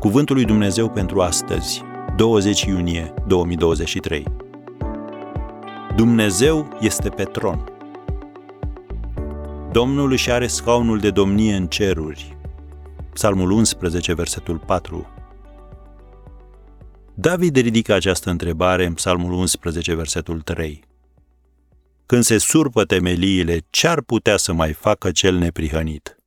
Cuvântul lui Dumnezeu pentru astăzi, 20 iunie 2023. Dumnezeu este pe tron. Domnul își are scaunul de domnie în ceruri. Psalmul 11, versetul 4. David ridică această întrebare în Psalmul 11, versetul 3. Când se surpă temeliile, ce-ar putea să mai facă cel neprihănit?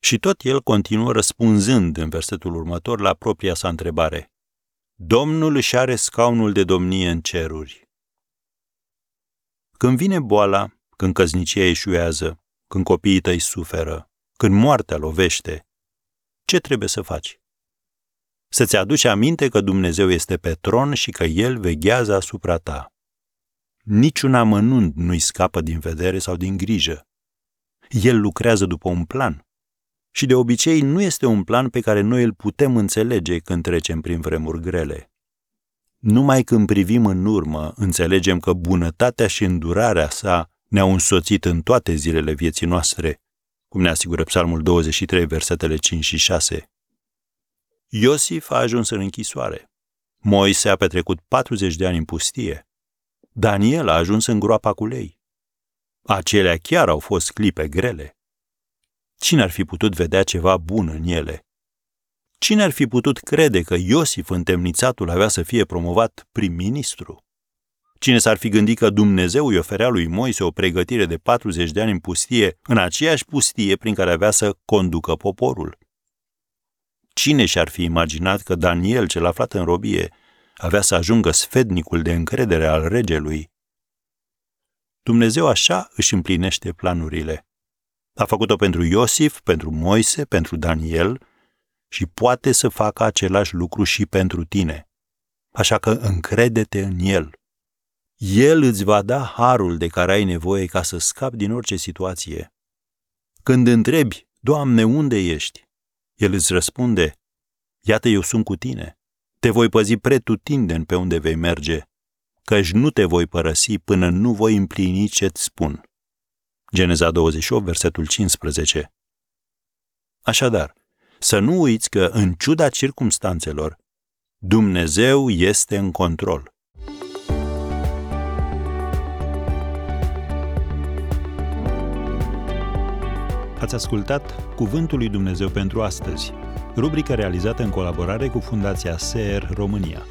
Și tot el continuă răspunzând în versetul următor la propria sa întrebare. Domnul își are scaunul de domnie în ceruri. Când vine boala, când căznicia eșuează, când copiii tăi suferă, când moartea lovește, ce trebuie să faci? Să-ți aduci aminte că Dumnezeu este pe tron și că El veghează asupra ta. Niciun amănunt nu-i scapă din vedere sau din grijă. El lucrează după un plan. Și de obicei nu este un plan pe care noi îl putem înțelege când trecem prin vremuri grele. Numai când privim în urmă, înțelegem că bunătatea și îndurarea sa ne-au însoțit în toate zilele vieții noastre, cum ne asigură Psalmul 23, versetele 5 și 6. Iosif a ajuns în închisoare. Moise a petrecut 40 de ani în pustie. Daniel a ajuns în groapa cu lei. Acelea chiar au fost clipe grele. Cine ar fi putut vedea ceva bun în ele? Cine ar fi putut crede că Iosif întemnițatul avea să fie promovat prim-ministru? Cine s-ar fi gândit că Dumnezeu îi oferea lui Moise o pregătire de 40 de ani în pustie, în aceeași pustie prin care avea să conducă poporul? Cine și-ar fi imaginat că Daniel, cel aflat în robie, avea să ajungă sfednicul de încredere al regelui? Dumnezeu așa își împlinește planurile. A făcut-o pentru Iosif, pentru Moise, pentru Daniel și poate să facă același lucru și pentru tine. Așa că încrede-te în El. El îți va da harul de care ai nevoie ca să scapi din orice situație. Când întrebi, Doamne, unde ești? El îți răspunde, Iată, eu sunt cu tine. Te voi păzi pretutindeni pe unde vei merge, căci nu te voi părăsi până nu voi împlini ce-ți spun. Geneza 28, versetul 15. Așadar, să nu uiți că, în ciuda circumstanțelor, Dumnezeu este în control. Ați ascultat Cuvântul lui Dumnezeu pentru astăzi, rubrica realizată în colaborare cu Fundația SER România.